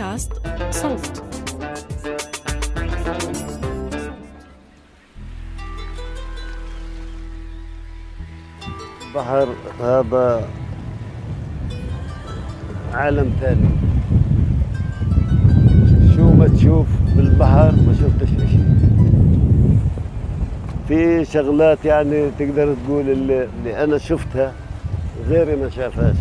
بودكاست صوت. البحر هذا عالم ثاني. شو ما تشوف بالبحر ما شفتش إشي. في شغلات يعني تقدر تقول اللي, اللي أنا شفتها غيري ما شافهاش.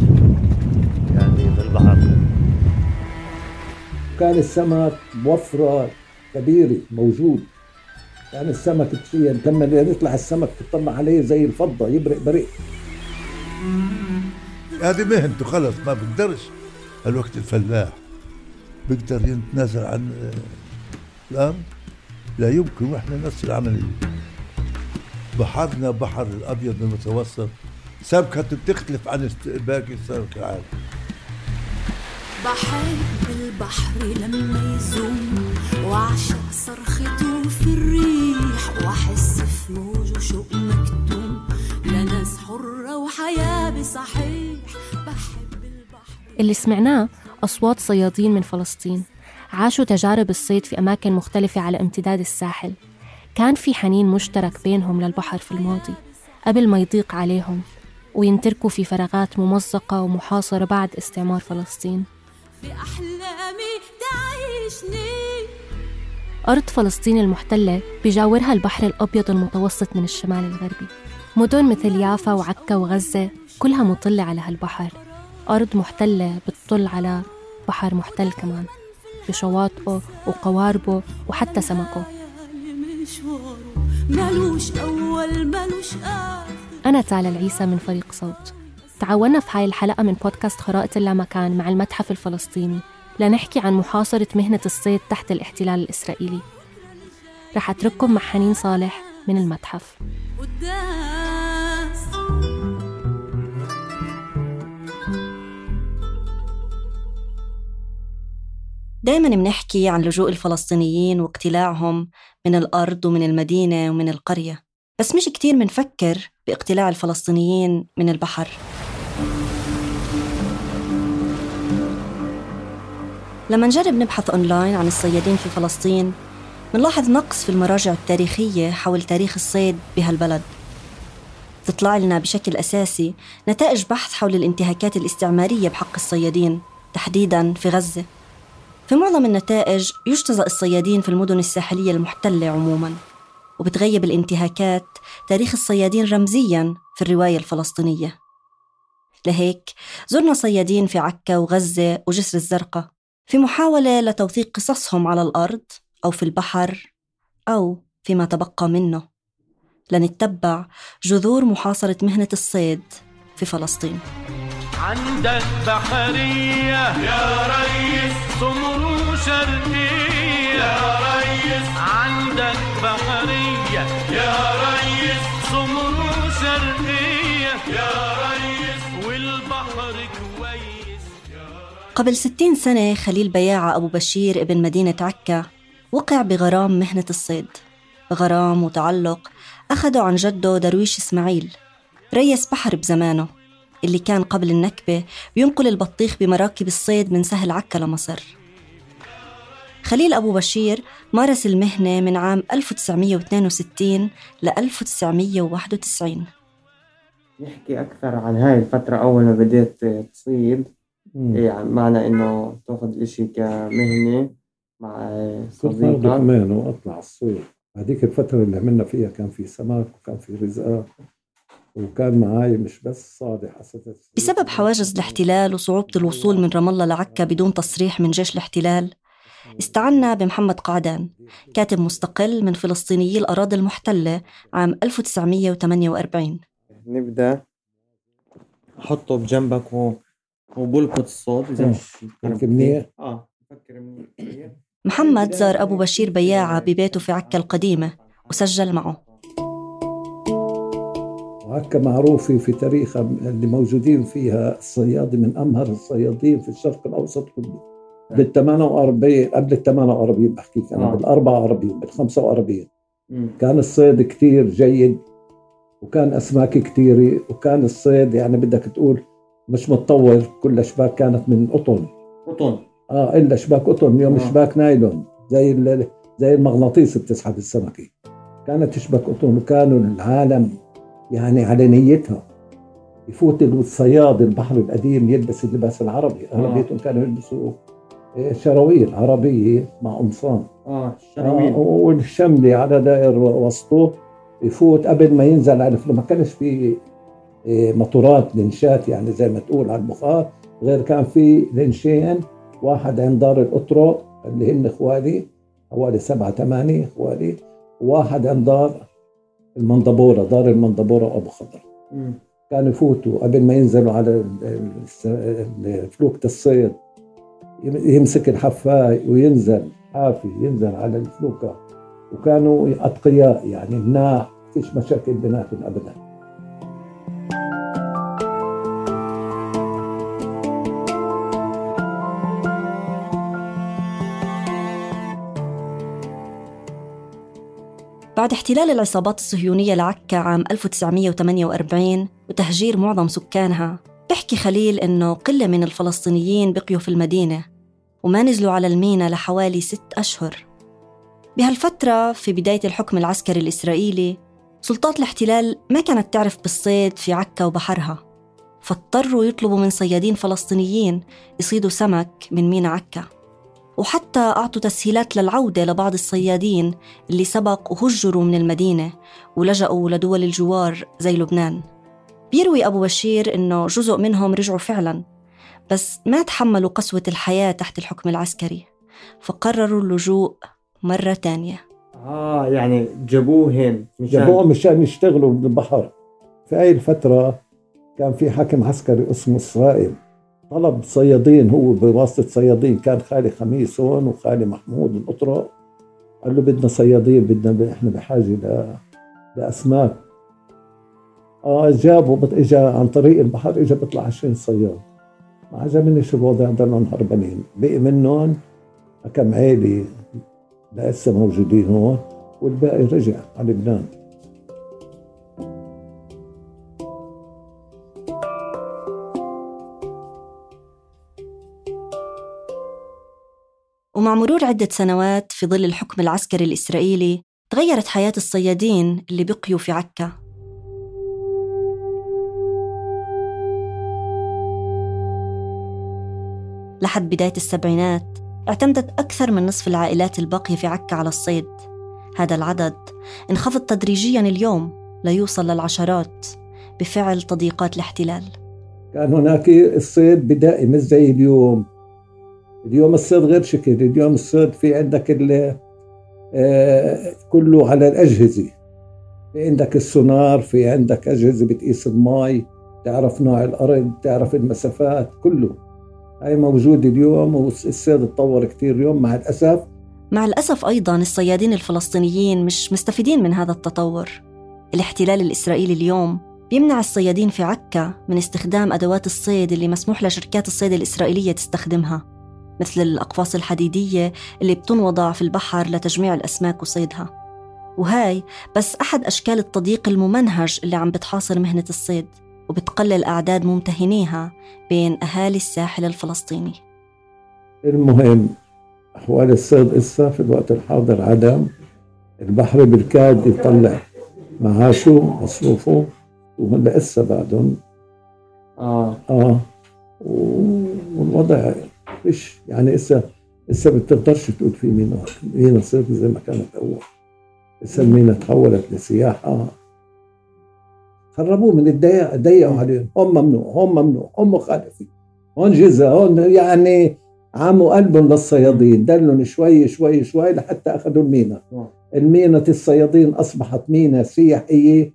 كان السمك بوفرة كبيرة موجود. كان السمك تخيل لما يطلع السمك تطلع عليه زي الفضة يبرق برق. هذه مهنته خلص ما بقدرش. الوقت الفلاح بيقدر يتنازل عن الأمر. لا يمكن وإحنا نفس العملية بحرنا بحر الأبيض المتوسط. سمكته بتختلف عن باقي السمك العادي بحب البحر لما يزوم وعشق صرخته في الريح وأحس في موجه شوق مكتوم. لناس حرة وحياة بصحيح. بحب البحر اللي سمعناه أصوات صيادين من فلسطين. عاشوا تجارب الصيد في أماكن مختلفة على امتداد الساحل. كان في حنين مشترك بينهم للبحر في الماضي قبل ما يضيق عليهم وينتركوا في فراغات ممزقة ومحاصرة بعد استعمار فلسطين. في أحلامي تعيشني. أرض فلسطين المحتلة بجاورها البحر الأبيض المتوسط من الشمال الغربي. مدن مثل يافا وعكا وغزة كلها مطلة على هالبحر. أرض محتلة بتطل على بحر محتل كمان. بشواطئه وقواربه وحتى سمكه. ملوش أول ملوش آخر. أنا تالا العيسى من فريق صوت. تعاوننا في هاي الحلقة من بودكاست خرائط اللامكان مع المتحف الفلسطيني لنحكي عن محاصرة مهنة الصيد تحت الاحتلال الإسرائيلي. رح أترككم مع حنين صالح من المتحف. دايما بنحكي عن لجوء الفلسطينيين واقتلاعهم من الأرض ومن المدينة ومن القرية بس مش كتير منفكر باقتلاع الفلسطينيين من البحر. لما نجرب نبحث أونلاين عن الصيادين في فلسطين منلاحظ نقص في المراجع التاريخية حول تاريخ الصيد بهالبلد. تطلع لنا بشكل أساسي نتائج بحث حول الانتهاكات الاستعمارية بحق الصيادين تحديداً في غزة. في معظم النتائج يجتزأ الصيادين في المدن الساحلية المحتلة عموماً وبتغيب الانتهاكات تاريخ الصيادين رمزياً في الرواية الفلسطينية. لهيك زرنا صيادين في عكا وغزة وجسر الزرقاء. في محاولة لتوثيق قصصهم على الأرض أو في البحر أو فيما تبقى منه لنتبع جذور محاصرة مهنة الصيد في فلسطين. عندك بحرية يا ريس سمر شرقية. يا ريس. عندك بحرية يا ريس قبل ستين سنة خليل بياعة أبو بشير ابن مدينة عكا وقع بغرام مهنة الصيد. غرام وتعلق أخده عن جده درويش إسماعيل ريس بحر بزمانه اللي كان قبل النكبة بينقل البطيخ بمراكب الصيد من سهل عكا لمصر. خليل أبو بشير مارس المهنة من عام 1962 ل 1991 نحكي أكثر عن هاي الفترة أول ما بديت تصيد. يعني معنى إنه تأخذ الإشي كمهنة مع صديقك. كمان وأطلع الصيد هذيك الفترة اللي عملنا فيها كان في سمك وكان في رزقات وكان معاي مش بس صادح أسد بسبب حواجز الاحتلال وصعوبة الوصول من رام الله لعكا بدون تصريح من جيش الاحتلال استعنا بمحمد قعدان كاتب مستقل من فلسطينيي الأراضي المحتلة عام 1948 نبدأ. أحطه بجنبك و... وبلقط الصوت إذا آه. مش منيح آه فكر منيح. محمد زار أبو بشير بياعة ببيته في عكا القديمة وسجل معه وعكا معروفة في تاريخها اللي موجودين فيها الصيادة من أمهر الصيادين في الشرق الأوسط كله بال 48 قبل ال 48 بحكيك أنا آه. بال 44 بال 45 مم. كان الصيد كتير جيد وكان أسماك كتيرة وكان الصيد يعني بدك تقول مش متطور كل الأشباك كانت من قطن. قطن. آه إلا شباك قطن اليوم آه. شباك نايلون زي زي المغناطيس بتسحب السمكة. كانت شباك قطن وكانوا العالم يعني على نيتها. يفوت الصياد البحر القديم يلبس اللباس العربي. أغلبيتهم كانوا يلبسوا آه، شراويل عربيه مع قمصان. آه آه الشراويل والشملي على دائر وسطه يفوت قبل ما ينزل على ما كانش في آه، موتورات لنشات يعني زي ما تقول على البخار. غير كان في لنشين واحد عند دار الأطرق اللي هن إخوالي حوالي سبعة ثمانية إخوالي وواحد عند دار المنضبورة دار المنضبورة وأبو خضر. كانوا يفوتوا قبل ما ينزلوا على فلوكة الصيد يم- يمسك الحفاي وينزل حافي ينزل على الفلوكة. وكانوا أتقياء يعني مناح فيش مشاكل بيناتهم أبدا. بعد احتلال العصابات الصهيونية لعكا عام 1948 وتهجير معظم سكانها بيحكي خليل إنه قلة من الفلسطينيين بقيوا في المدينة وما نزلوا على المينا لحوالي ست أشهر. بهالفترة في بداية الحكم العسكري الإسرائيلي سلطات الاحتلال ما كانت تعرف بالصيد في عكا وبحرها فاضطروا يطلبوا من صيادين فلسطينيين يصيدوا سمك من مينا عكا. وحتى أعطوا تسهيلات للعودة لبعض الصيادين اللي سبق وهجروا من المدينة ولجأوا لدول الجوار زي لبنان. بيروي أبو بشير إنه جزء منهم رجعوا فعلا بس ما تحملوا قسوة الحياة تحت الحكم العسكري فقرروا اللجوء مرة تانية. آه يعني جابوه هين مشان جابوهم مشان يشتغلوا بالبحر. في هاي الفترة كان في حاكم عسكري اسمه إسرائيل. طلب صيادين هو بواسطة صيادين كان خالي خميس هون وخالي محمود الأطرق قال له بدنا صيادين بدنا إحنا بحاجة ل... لأسماك. آه جابوا. إجا عن طريق البحر إجا بيطلع 20 صياد. ما عجبنيش الوضع ضلهم هربانين بقي منهم كم عيلة لسه موجودين هون والباقي رجع على لبنان. ومع مرور عدة سنوات في ظل الحكم العسكري الإسرائيلي تغيرت حياة الصيادين اللي بقيوا في عكا. لحد بداية السبعينات اعتمدت أكثر من نصف العائلات الباقية في عكا على الصيد. هذا العدد انخفض تدريجيا اليوم ليوصل للعشرات بفعل تضييقات الاحتلال. كان هناك الصيد بدائي مش زي اليوم اليوم الصيد غير شكل اليوم الصيد في عندك آه، كله على الأجهزة. في عندك السونار في عندك أجهزة بتقيس المي تعرف نوع الأرض تعرف المسافات كله. هاي موجود اليوم والصيد اتطور كتير اليوم. مع الأسف مع الأسف أيضا الصيادين الفلسطينيين مش مستفيدين من هذا التطور. الاحتلال الإسرائيلي اليوم بيمنع الصيادين في عكا من استخدام أدوات الصيد اللي مسموح لشركات الصيد الإسرائيلية تستخدمها. مثل الأقفاص الحديدية اللي بتنوضع في البحر لتجميع الأسماك وصيدها. وهاي بس أحد أشكال التضييق الممنهج اللي عم بتحاصر مهنة الصيد وبتقلل أعداد ممتهنيها بين أهالي الساحل الفلسطيني. المهم أحوال الصيد إسا في الوقت الحاضر عدم. البحر بالكاد يطلع. معاشه مصروفه وهلا لسه بعدهم. آه. آه. و- والوضع فيش يعني هسه هسه بتقدرش تقول في مينا مينا صرت زي ما كانت اول هسه المينا تحولت لسياحة. خربوه من الضيق ضيقوا عليهم هم ممنوع هم ممنوع هم مخالفين هون جزء هون يعني عموا قلبهم للصيادين دلهم شوي شوي شوي لحتى أخذوا المينا. المينا الصيادين أصبحت مينا سياحية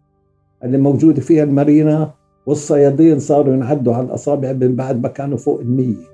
اللي موجودة فيها المارينا والصيادين صاروا ينعدوا على الأصابع من بعد ما كانوا فوق المية.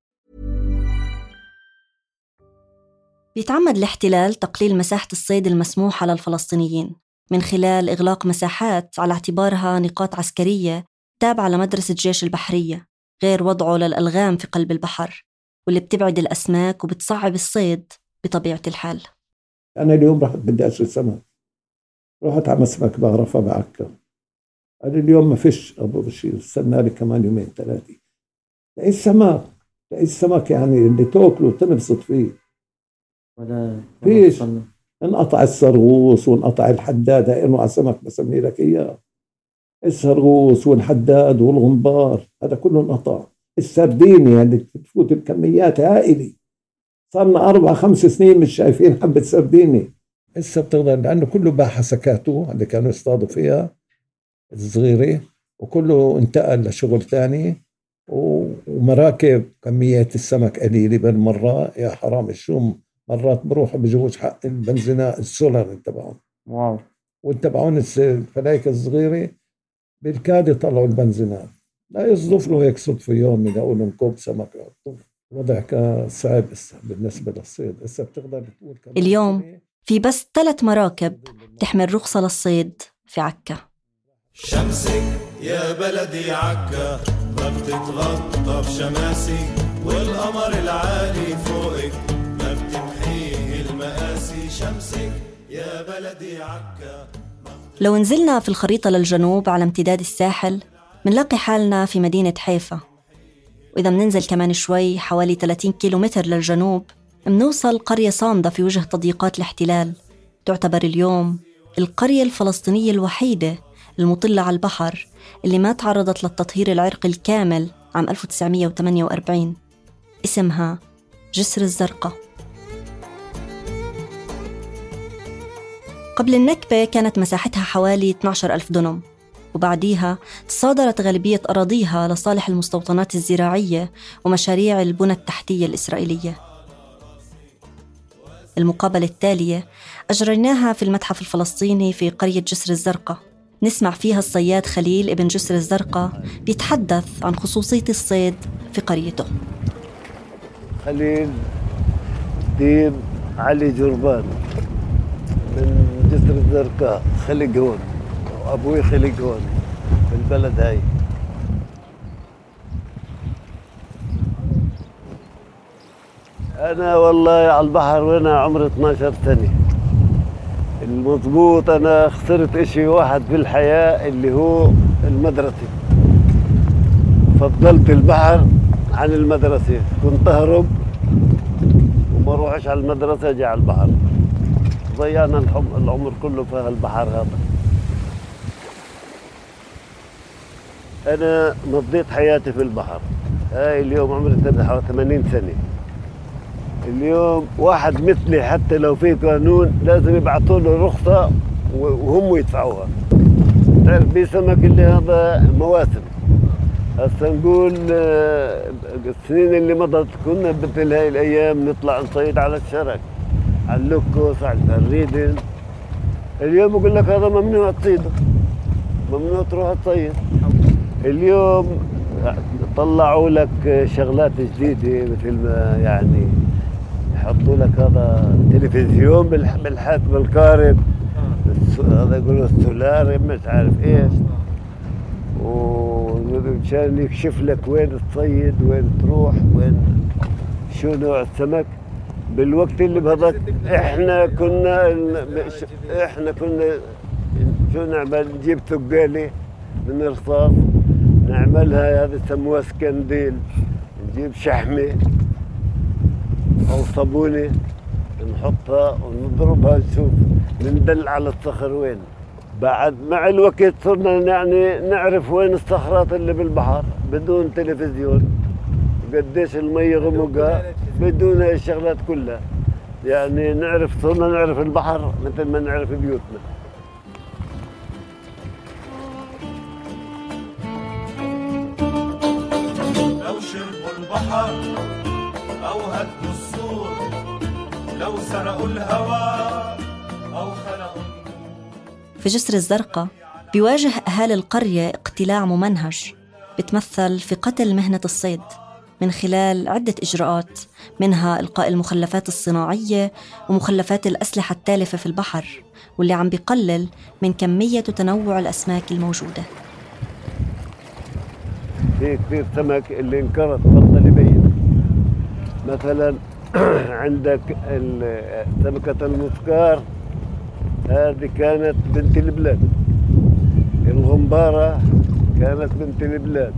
بيتعمد الاحتلال تقليل مساحة الصيد المسموحة للفلسطينيين من خلال إغلاق مساحات على اعتبارها نقاط عسكرية تابعة لمدرسة جيش البحرية غير وضعه للألغام في قلب البحر واللي بتبعد الأسماك وبتصعب الصيد بطبيعة الحال. أنا اليوم رحت بدي اشتري سمك. رحت على مسمك بعرفه بعكا قال لي اليوم ما فيش أبو بشير استنى لي كمان يومين ثلاثة. لقيت السمك لقيت السمك يعني اللي تأكله وتنبسط فيه؟ فيش انقطع السرغوص وانقطع الحداد هاي انواع سمك بسمي لك إياه. السرغوص والحداد والغنبار هذا كله انقطع السرديني اللي تفوت الكميات هائله صارنا أربع خمس سنين مش شايفين حبة سرديني. هسه بتقدر لأنه كله باع حسكاته اللي كانوا يصطادوا فيها الصغيرة وكله انتقل لشغل ثاني ومراكب كميات السمك قليلة بالمرة يا حرام الشوم مرات بروحوا بجوز حق البنزينات السولر تبعهم. واو. وتبعون الفلايك الصغيرة بالكاد يطلعوا البنزينات لا يصدف له هيك صدفه يوم يلاقوا لهم كوب سمك يحطوه الوضع كان صعب بالنسبة للصيد. هسه بتقدر تقول اليوم في بس ثلاث مراكب تحمل رخصة للصيد في عكا. شمسك يا بلدي عكا. ما بتتغطى بشماسي والقمر العالي فوقك. شمسك يا بلدي عكا. لو نزلنا في الخريطة للجنوب على امتداد الساحل منلاقي حالنا في مدينة حيفا. وإذا مننزل كمان شوي حوالي 30 كيلومتر للجنوب منوصل قرية صامدة في وجه تضييقات الاحتلال. تعتبر اليوم القرية الفلسطينية الوحيدة المطلة على البحر اللي ما تعرضت للتطهير العرقي الكامل عام 1948 اسمها جسر الزرقاء. قبل النكبة كانت مساحتها حوالي 12 ألف دنم وبعديها تصادرت غالبية أراضيها لصالح المستوطنات الزراعية ومشاريع البنى التحتية الإسرائيلية. المقابلة التالية أجريناها في المتحف الفلسطيني في قرية جسر الزرقاء. نسمع فيها الصياد خليل ابن جسر الزرقاء بيتحدث عن خصوصية الصيد في قريته. خليل ديب علي جربان من جسر الزرقاء خلق هون وأبوي خلق هون في البلد هاي. أنا والله على البحر وأنا عمري 12 سنة. المضبوط أنا خسرت إشي واحد في الحياة اللي هو المدرسة. فضلت البحر عن المدرسة. كنت أهرب وما اروحش على المدرسة أجي على البحر. ضيعنا العمر كله في البحر هذا. أنا مضيت حياتي في البحر. هاي اليوم عمري 80 سنة. اليوم واحد مثلي حتى لو في قانون لازم يبعثوا له رخصة وهم يدفعوها. تعرف في سمك اللي هذا مواسم. هسا نقول آه، السنين اللي مضت كنا مثل هاي الأيام نطلع نصيد على الشرك على اللوكوس على الفريدن اليوم بقول لك هذا ممنوع تصيده. ممنوع تروح تصيد. اليوم طلعوا لك شغلات جديدة مثل ما يعني يحطوا لك هذا تلفزيون بالحاسب القارب. هذا يقولوا السولار مش عارف إيش. ومشان يكشف لك وين تصيد وين تروح وين شو نوع السمك. بالوقت اللي بهذاك إحنا كنا إحنا كنا شو نعمل؟ نجيب ثقالي من رصاص نعملها هذا يسموها سكنديل نجيب شحمة أو صابونة نحطها ونضربها نشوف ندل على الصخر وين. بعد مع الوقت صرنا يعني نعرف وين الصخرات اللي بالبحر بدون تلفزيون. قديش المي غمقها بدون هاي الشغلات كلها. يعني نعرف صرنا نعرف البحر مثل ما نعرف بيوتنا. لو شربوا البحر أو هدوا السور لو سرقوا الهوى أو خلقوا في جسر الزرقاء بيواجه أهالي القرية اقتلاع ممنهج بتمثل في قتل مهنة الصيد. من خلال عدة إجراءات منها إلقاء المخلفات الصناعية ومخلفات الأسلحة التالفة في البحر واللي عم بيقلل من كمية وتنوع الأسماك الموجودة. في كثير سمك اللي انقرض بطل يبين مثلا عندك سمكة المسكار هذه كانت بنت البلاد. الغمبارة كانت بنت البلاد.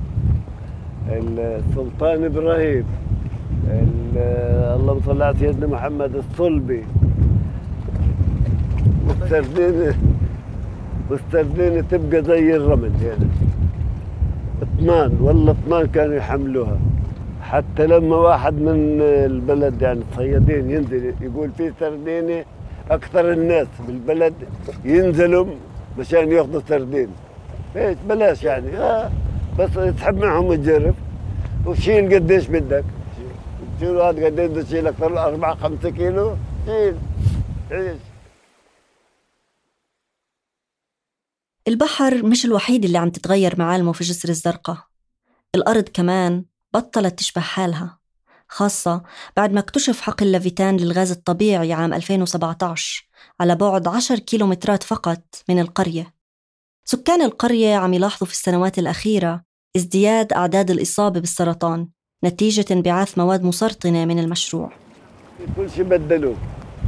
السلطان إبراهيم اللهم صل على سيدنا محمد الصلبي. والسردينة والسردينة تبقى زي الرمل هنا اطنان والله اطنان كانوا يحملوها. حتى لما واحد من البلد يعني الصيادين ينزل يقول في سردينة أكثر الناس بالبلد ينزلوا مشان ياخذوا سردين إيش بلاش يعني. آه. بس تسحب معهم تجرب. وشيل قديش بدك. شيل. هذا قديش بده تشيل أكثر من 4 5 كيلو. شيل. عيش. البحر مش الوحيد اللي عم تتغير معالمه في جسر الزرقاء. الأرض كمان بطلت تشبه حالها خاصة بعد ما اكتشف حقل لافيتان للغاز الطبيعي عام 2017 على بعد 10 كيلومترات فقط من القرية. سكان القرية عم يلاحظوا في السنوات الأخيرة ازدياد أعداد الإصابة بالسرطان نتيجة انبعاث مواد مسرطنة من المشروع. كل شيء بدلوه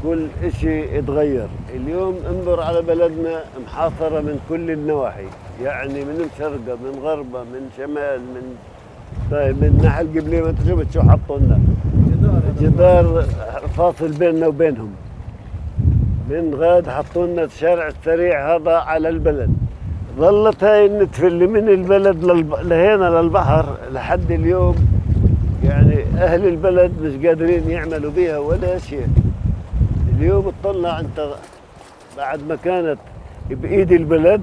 كل شيء اتغير اليوم انظر على بلدنا محاصرة من كل النواحي يعني من الشرقة من غربة من شمال من طيب من ناحية القبلية ما شفت شو حطوا لنا. جدار فاصل بيننا وبينهم. من غاد حطوا لنا الشارع السريع هذا على البلد. ظلت هاي النتفة اللي من البلد لهنا للبحر لحد اليوم. يعني أهل البلد مش قادرين يعملوا بها ولا شيء. اليوم اطلع أنت بعد ما كانت بإيد البلد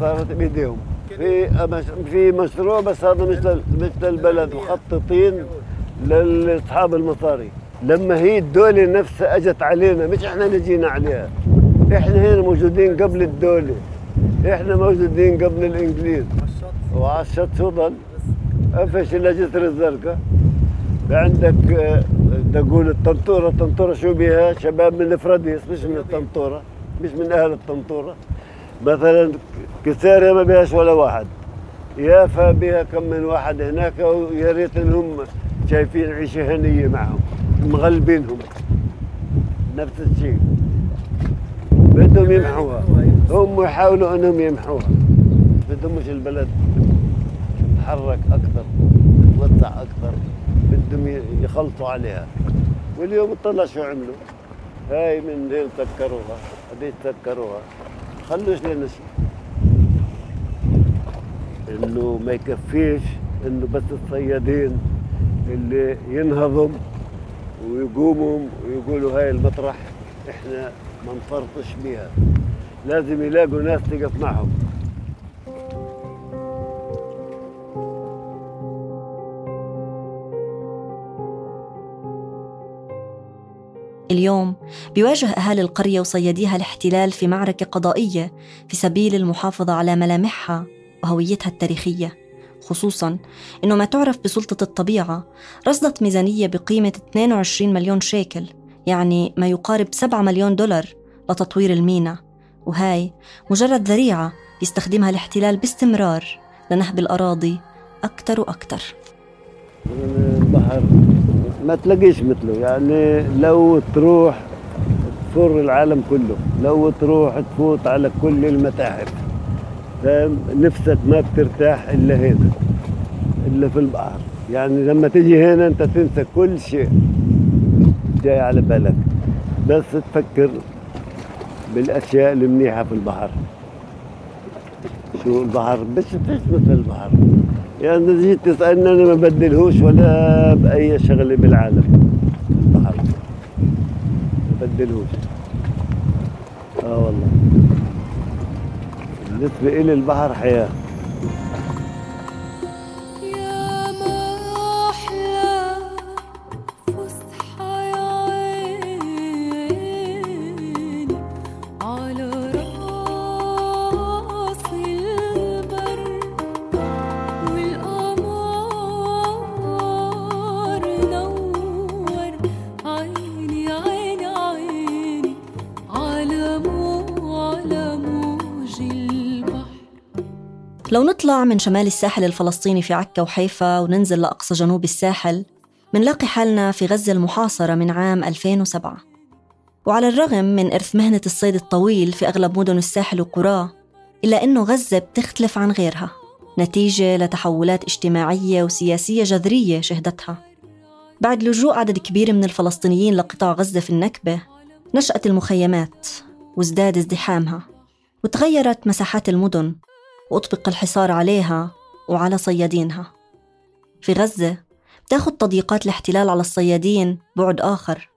صارت بإيديهم. في في مشروع بس هذا مش مش للبلد مخططين لأصحاب المصاري. لما هي الدولة نفسها أجت علينا مش إحنا اللي جينا عليها. إحنا هنا موجودين قبل الدولة. إحنا موجودين قبل الإنجليز. وعلى الشط ظل قفش إلى جسر الزرقاء. عندك تقول آه، الطنطورة. الطنطورة شو بيها؟ شباب من الفراديس مش من الطنطورة. مش من أهل الطنطورة. مثلا كساريا ما بيهاش ولا واحد. يافا بها كم من واحد هناك ويا ريت انهم شايفين عيشة هنية معهم. مغلبينهم. نفس الشيء. بدهم يمحوها. هم يحاولوا انهم يمحوها. بدهم مش البلد تتحرك أكثر تتوسع أكثر بدهم يخلطوا عليها. واليوم اطلع شو عملوا؟ هاي من هين سكروها هذيك سكروها خلوش لنا شيء إنه ما يكفيش إنه بس الصيادين اللي ينهضم ويقوموا ويقولوا هاي المطرح إحنا ما نفرطش بيها. لازم يلاقوا ناس تقف معهم اليوم بيواجه أهالي القرية وصياديها الاحتلال في معركة قضائية في سبيل المحافظة على ملامحها وهويتها التاريخية. خصوصا أنه ما تعرف بسلطة الطبيعة رصدت ميزانية بقيمة 22 مليون شيكل يعني ما يقارب 7 مليون دولار لتطوير المينا. وهاي مجرد ذريعة يستخدمها الاحتلال باستمرار لنهب الأراضي أكثر وأكثر البحر ما تلاقيش مثله يعني لو تروح تفر العالم كله لو تروح تفوت على كل المتاحف فاهم؟ نفسك ما بترتاح إلا هنا إلا في البحر. يعني لما تيجي هنا أنت تنسى كل شيء جاي على بالك. بس تفكر بالأشياء المنيحه في البحر. شو البحر؟ بس فيش مثل البحر. يعني إذا جيت تسألني أنا ما بدلهوش ولا بأي شغلة بالعالم. البحر. ما بدلهوش. آه والله. بالنسبة إلي البحر حياة. لو نطلع من شمال الساحل الفلسطيني في عكا وحيفا وننزل لأقصى جنوب الساحل منلاقي حالنا في غزة المحاصرة من عام 2007 وعلى الرغم من إرث مهنة الصيد الطويل في أغلب مدن الساحل وقراه إلا أنه غزة بتختلف عن غيرها نتيجة لتحولات اجتماعية وسياسية جذرية شهدتها. بعد لجوء عدد كبير من الفلسطينيين لقطاع غزة في النكبة نشأت المخيمات وازداد ازدحامها وتغيرت مساحات المدن. وأطبق الحصار عليها وعلى صيادينها. في غزة بتاخد تضييقات الاحتلال على الصيادين بعد آخر.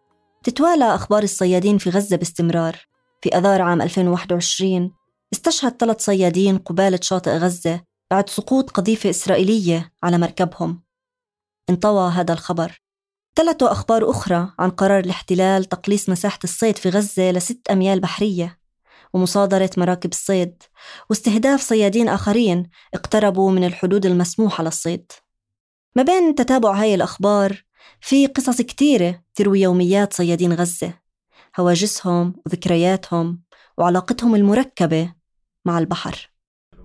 تتوالى أخبار الصيادين في غزة باستمرار. في أذار عام 2021 استشهد ثلاث صيادين قبالة شاطئ غزة بعد سقوط قذيفة إسرائيلية على مركبهم. انطوى هذا الخبر. تلته أخبار أخرى عن قرار الاحتلال تقليص مساحة الصيد في غزة لست أميال بحرية. ومصادرة مراكب الصيد. واستهداف صيادين آخرين اقتربوا من الحدود المسموحة للصيد. ما بين تتابع هاي الأخبار في قصص كتيرة تروي يوميات صيادين غزة. هواجسهم وذكرياتهم وعلاقتهم المركبة مع البحر.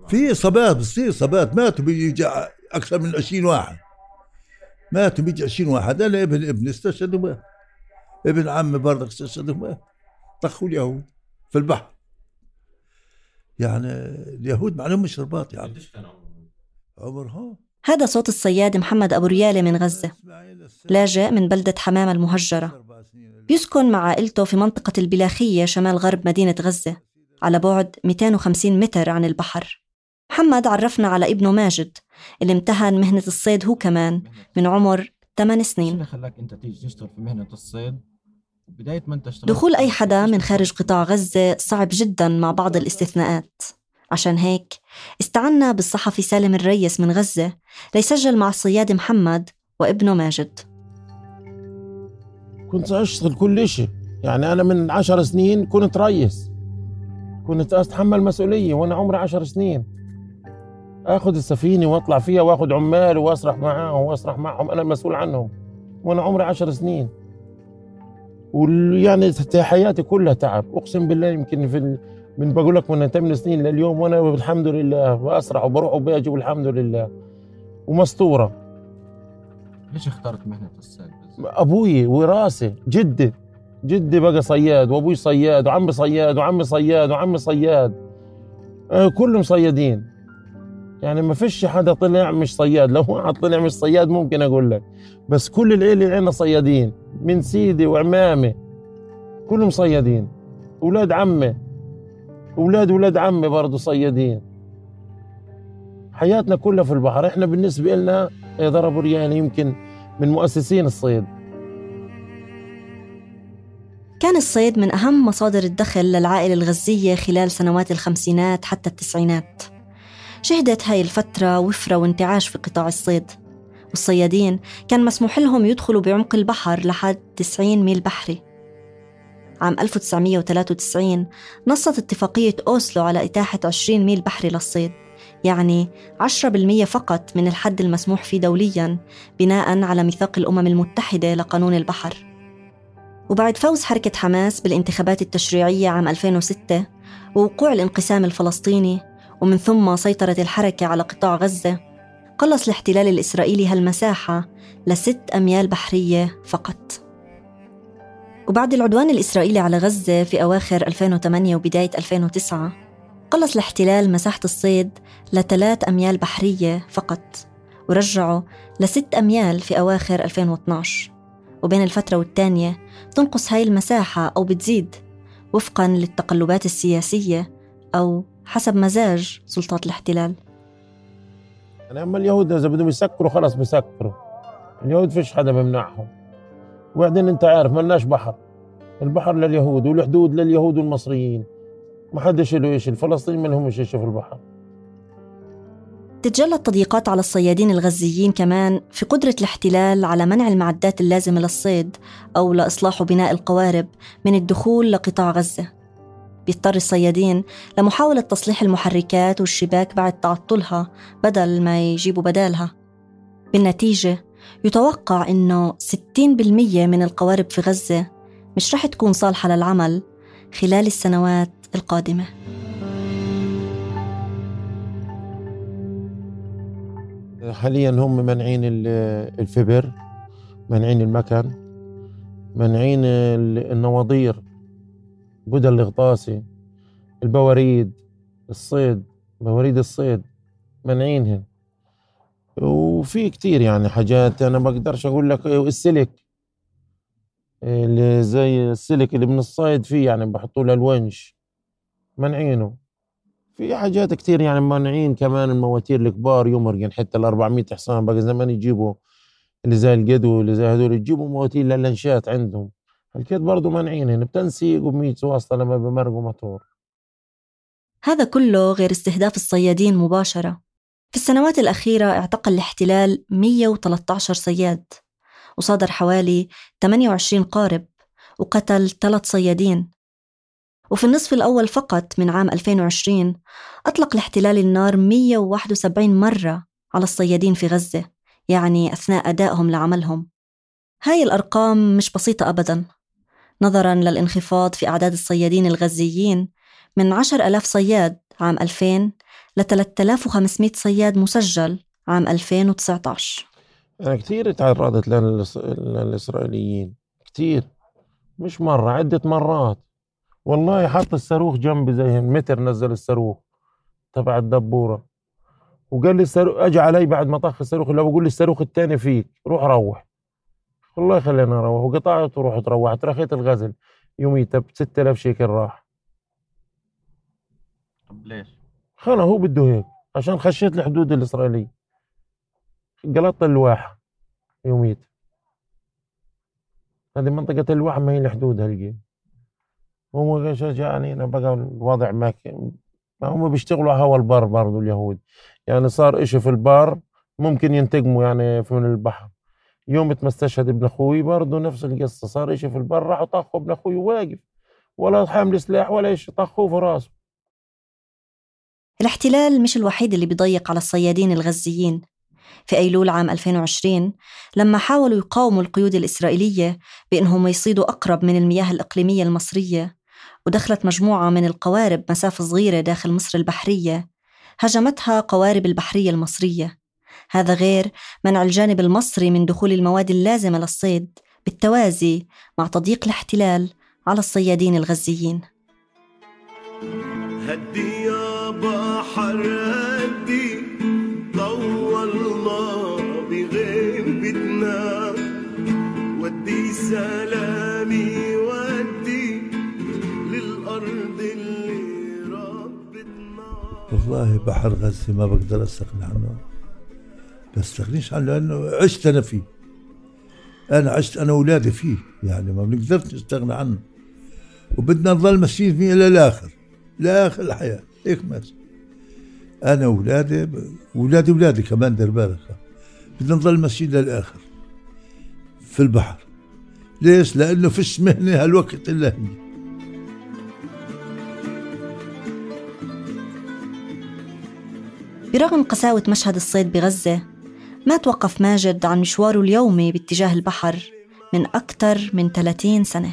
في اصابات بتصير اصابات ماتوا بيجي أكثر من 20 واحد. ماتوا بيجي 20 واحد. أنا ابن ابن استشهدوا مات ابن عمي برضك استشهدوا مات طخوا اليهود في البحر. يعني اليهود ما عليهم رباط يعني. عمرهم؟ هذا صوت الصياد محمد أبو ريالة من غزة. لاجئ من بلدة حمامة المهجرة. بيسكن مع عائلته في منطقة البلاخية شمال غرب مدينة غزة على بعد 250 متر عن البحر. محمد عرفنا على ابنه ماجد اللي امتهن مهنة الصيد هو كمان من عمر 8 سنين. اللي خلاك أنت تيجي تشتغل في مهنة الصيد بدايه ما انت اشتغلت دخول أي حدا من خارج قطاع غزة صعب جدا مع بعض الاستثناءات. عشان هيك استعنا بالصحفي سالم الريس من غزة ليسجل مع الصياد محمد وابنه ماجد. كنت أشتغل كل شيء يعني أنا من عشر سنين كنت ريس. كنت أتحمل مسؤولية وأنا عمري عشر سنين. أخذ السفينة وأطلع فيها وأخذ عمال وأسرح معاهم وأسرح معهم أنا مسؤول عنهم. وأنا عمري عشر سنين. ويعني حياتي كلها تعب. أقسم بالله يمكن في. من بقول لك من 8 سنين لليوم وأنا الحمد لله بأسرح وبروح وباجي والحمد لله. ومستورة. ليش اخترت مهنة الصيد أبوي وراثه جدي. جدي بقى صياد وأبوي صياد وعمي صياد وعمي صياد وعمي صياد. آه، كلهم صيادين. يعني ما فيش حدا طلع مش صياد. لو واحد طلع مش صياد ممكن أقول لك. بس كل العيلة عندنا صيادين. من سيدي وعمامي كلهم صيادين. أولاد عمي أولاد أولاد عمي برضه صيادين. حياتنا كلها في البحر. إحنا بالنسبة لنا ضربوا ريال يمكن من مؤسسين الصيد. كان الصيد من أهم مصادر الدخل للعائلة الغزية خلال سنوات الخمسينات حتى التسعينات. شهدت هاي الفترة وفرة وانتعاش في قطاع الصيد. والصيادين كان مسموح لهم يدخلوا بعمق البحر لحد 90 ميل بحري. عام 1993 نصت اتفاقية أوسلو على إتاحة 20 ميل بحري للصيد يعني 10% فقط من الحد المسموح فيه دولياً بناء على ميثاق الأمم المتحدة لقانون البحر. وبعد فوز حركة حماس بالانتخابات التشريعية عام 2006 ووقوع الانقسام الفلسطيني ومن ثم سيطرة الحركة على قطاع غزة قلص الاحتلال الإسرائيلي هالمساحة لست أميال بحرية فقط. وبعد العدوان الإسرائيلي على غزة في أواخر 2008 وبداية 2009 قلص الاحتلال مساحة الصيد لثلاث أميال بحرية فقط ورجعه لست أميال في أواخر 2012 وبين الفترة والتانية تنقص هاي المساحة أو بتزيد وفقاً للتقلبات السياسية أو حسب مزاج سلطات الاحتلال. يعني أما اليهود إذا بدهم يسكروا خلص بيسكروا اليهود فيش حدا بيمنعهم وبعدين أنت عارف ملناش بحر. البحر لليهود والحدود لليهود والمصريين. ما حدش له شيء الفلسطينيين ما لهمش شيء في البحر. تتجلى التضييقات على الصيادين الغزيين كمان في قدرة الاحتلال على منع المعدات اللازمة للصيد أو لإصلاح وبناء القوارب من الدخول لقطاع غزة. بيضطر الصيادين لمحاولة تصليح المحركات والشباك بعد تعطلها بدل ما يجيبوا بدالها. بالنتيجة يتوقع إنه 60% من القوارب في غزة مش رح تكون صالحة للعمل خلال السنوات القادمة. حاليا هم منعين ال- الفبر منعين المكن منعين ال- النواضير بدل الغطاسي البواريد الصيد بواريد الصيد منعينهن وفي كتير يعني حاجات أنا ما أقدرش أقول لك السلك اللي زي السلك اللي من الصيد فيه يعني بحطوا له الونش منعينه. في حاجات كتير يعني مانعين كمان المواتير الكبار يمرقن حتى ال 400 حصان بقى زمان يجيبوا اللي زي القدو اللي زي هذول يجيبوا مواتير للأنشات عندهم. الكيت برضه مانعين بتنسيق وب100 واسطة لما بمرقوا موتور هذا كله غير استهداف الصيادين مباشرة. في السنوات الأخيرة اعتقل الاحتلال 113 صياد وصادر حوالي 28 قارب وقتل ثلاث صيادين. وفي النصف الأول فقط من عام 2020 أطلق الاحتلال النار 171 مرة على الصيادين في غزة يعني أثناء أدائهم لعملهم. هاي الأرقام مش بسيطة أبداً. نظراً للانخفاض في أعداد الصيادين الغزيين. من 10 ألاف صياد عام 2000 ل 3500 صياد مسجل عام 2019 أنا كتير تعرضت للإس- للإسرائيليين. كتير مش مرة عدة مرات. والله حط الصاروخ جنبي زي متر نزل الصاروخ تبع الدبورة. وقال لي الصاروخ اجى علي بعد ما طخ الصاروخ لو بقول لي الصاروخ الثاني فيك روح روح. والله خليني أروح وقطعت ورحت روحت رخيت الغزل يوميتها ب 6000 شيكل راح. طب ليش؟ خلا هو بده هيك عشان خشيت الحدود الإسرائيلية. قلطت الواحة يوميت هذه منطقة الواحة ما هي الحدود هالجي هم يعني أنا بقى الوضع ما هم بيشتغلوا على هوا البر برضو اليهود. يعني صار إشي في البر ممكن ينتقموا يعني في من البحر. يوم ما استشهد ابن أخوي برضو نفس القصة صار إشي في البر راحوا طخوا ابن أخوي واقف ولا حامل سلاح ولا إشي طخوه في راسه. الاحتلال مش الوحيد اللي بيضيق على الصيادين الغزيين. في أيلول عام 2020 لما حاولوا يقاوموا القيود الإسرائيلية بأنهم يصيدوا أقرب من المياه الإقليمية المصرية ودخلت مجموعة من القوارب مسافة صغيرة داخل مصر البحرية هجمتها قوارب البحرية المصرية. هذا غير منع الجانب المصري من دخول المواد اللازمة للصيد بالتوازي مع تضييق الاحتلال على الصيادين الغزيين. هدي يا بحر هدي طولنا بغيبتنا ودي سلامي ودي للأرض اللي ربتنا. والله بحر غزة ما بقدر استغني عنه. بستغنيش عنه لأنه عشت أنا فيه. أنا عشت أنا واولادي فيه يعني ما بنقدرش نستغنى عنه. وبدنا نضل ماشيين فيه إلى الآخر. لاخر الحياة هيك ماشي. أنا واولادي واولادي اولادي كمان دير بالك. بدنا نضل ماشيين للاخر في البحر. ليش؟ لأنه فيش مهنة هالوقت إلا هي. برغم قساوة مشهد الصيد بغزة ما توقف ماجد عن مشواره اليومي باتجاه البحر من أكثر من 30 سنة.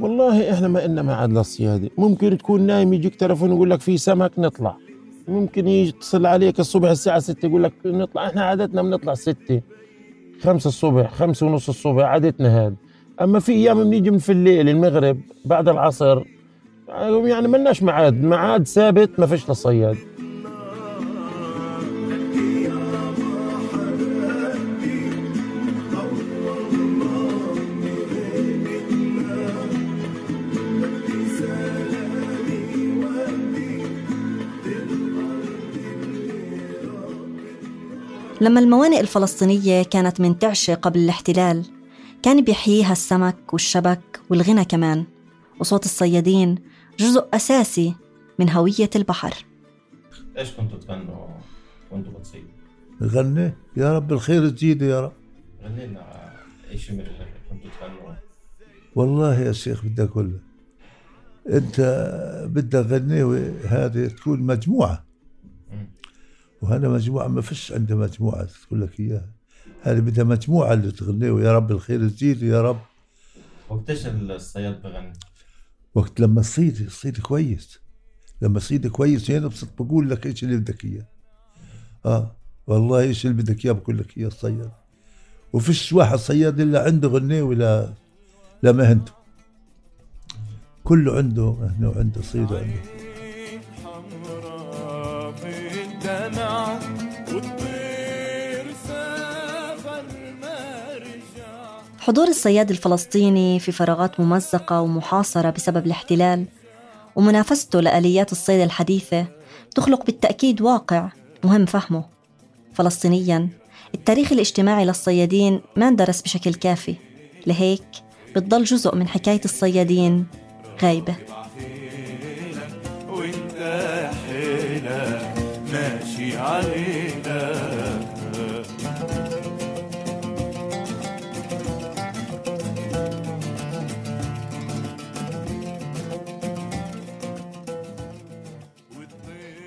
والله إحنا ما إلنا ميعاد للصيادة. ممكن تكون نايم يجيك تلفون يقول لك في سمك نطلع. ممكن يتصل عليك الصبح الساعة 6 يقول لك نطلع. إحنا عادتنا بنطلع 6 خمسة الصبح خمسة ونص الصبح عادتنا هاد. أما في أيام بنيجي من في الليل المغرب بعد العصر يعني ملناش ميعاد. ميعاد ثابت ما فيش للصياد لما الموانئ الفلسطينية كانت منتعشة قبل الاحتلال كان بيحييها السمك والشبك والغنى كمان وصوت الصيادين جزء أساسي من هوية البحر. إيش كنتوا تغنوا وانتوا بتصيدوا؟ غني؟ يا رب الخير تزيده يا رب. غني لنا اي شيء من كنتوا تغنوا؟ والله يا شيخ بدي أقول لك أنت بدك غنيوي هذه تكون مجموعة. وهذا مجموعة ما فيش عندها مجموعة تقول لك إياها. هذه بدها مجموعة اللي تغنيه يا رب الخير تزيد يا رب. وقتيش الصياد بغني؟ وقت لما تصيد تصيد كويس. لما تصيد كويس هنا بصير بقول لك إيش اللي بدك إياه. آه والله إيش اللي بدك إياه بقول لك إياه الصياد وفيش واحد صياد إلا عنده غنيه ولا لمهنته كله عنده مهنة وعنده صيد وعنده. حضور الصياد الفلسطيني في فراغات ممزقة ومحاصرة بسبب الاحتلال ومنافسته لآليات الصيد الحديثة تخلق بالتأكيد واقع مهم فهمه. فلسطينياً التاريخ الاجتماعي للصيادين ما اندرس بشكل كافي لهيك بتضل جزء من حكاية الصيادين غايبة. ماشي علينا.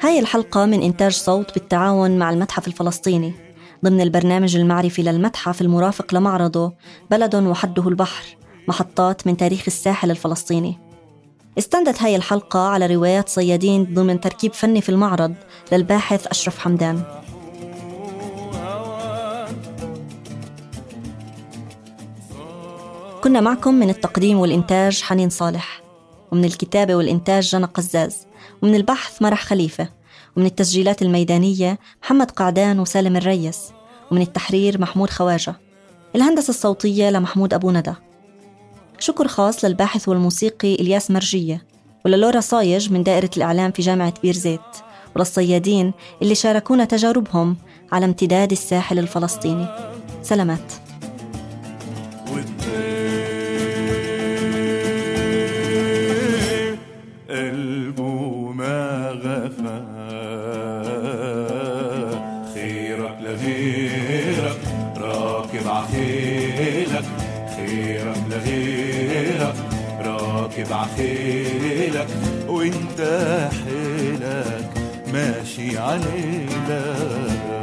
هاي الحلقة من إنتاج صوت بالتعاون مع المتحف الفلسطيني ضمن البرنامج المعرفي للمتحف المرافق لمعرضه بلد وحده البحر محطات من تاريخ الساحل الفلسطيني. استندت هاي الحلقة على روايات صيادين ضمن تركيب فني في المعرض للباحث أشرف حمدان. كنا معكم من التقديم والإنتاج حنين صالح ومن الكتابة والإنتاج جنى قزاز. ومن البحث مرح خليفة ومن التسجيلات الميدانية محمد قعدان وسالم الريس ومن التحرير محمود خواجة الهندسة الصوتية لمحمود أبو ندى. شكر خاص للباحث والموسيقي إلياس مرجية وللورا صايج من دائرة الإعلام في جامعة بير زيت وللصيادين اللي شاركونا تجاربهم على امتداد الساحل الفلسطيني. سلامات. راكب عخيلك خيرك لغيرك راكب عخيلك وإنت حيلك ماشي عليلك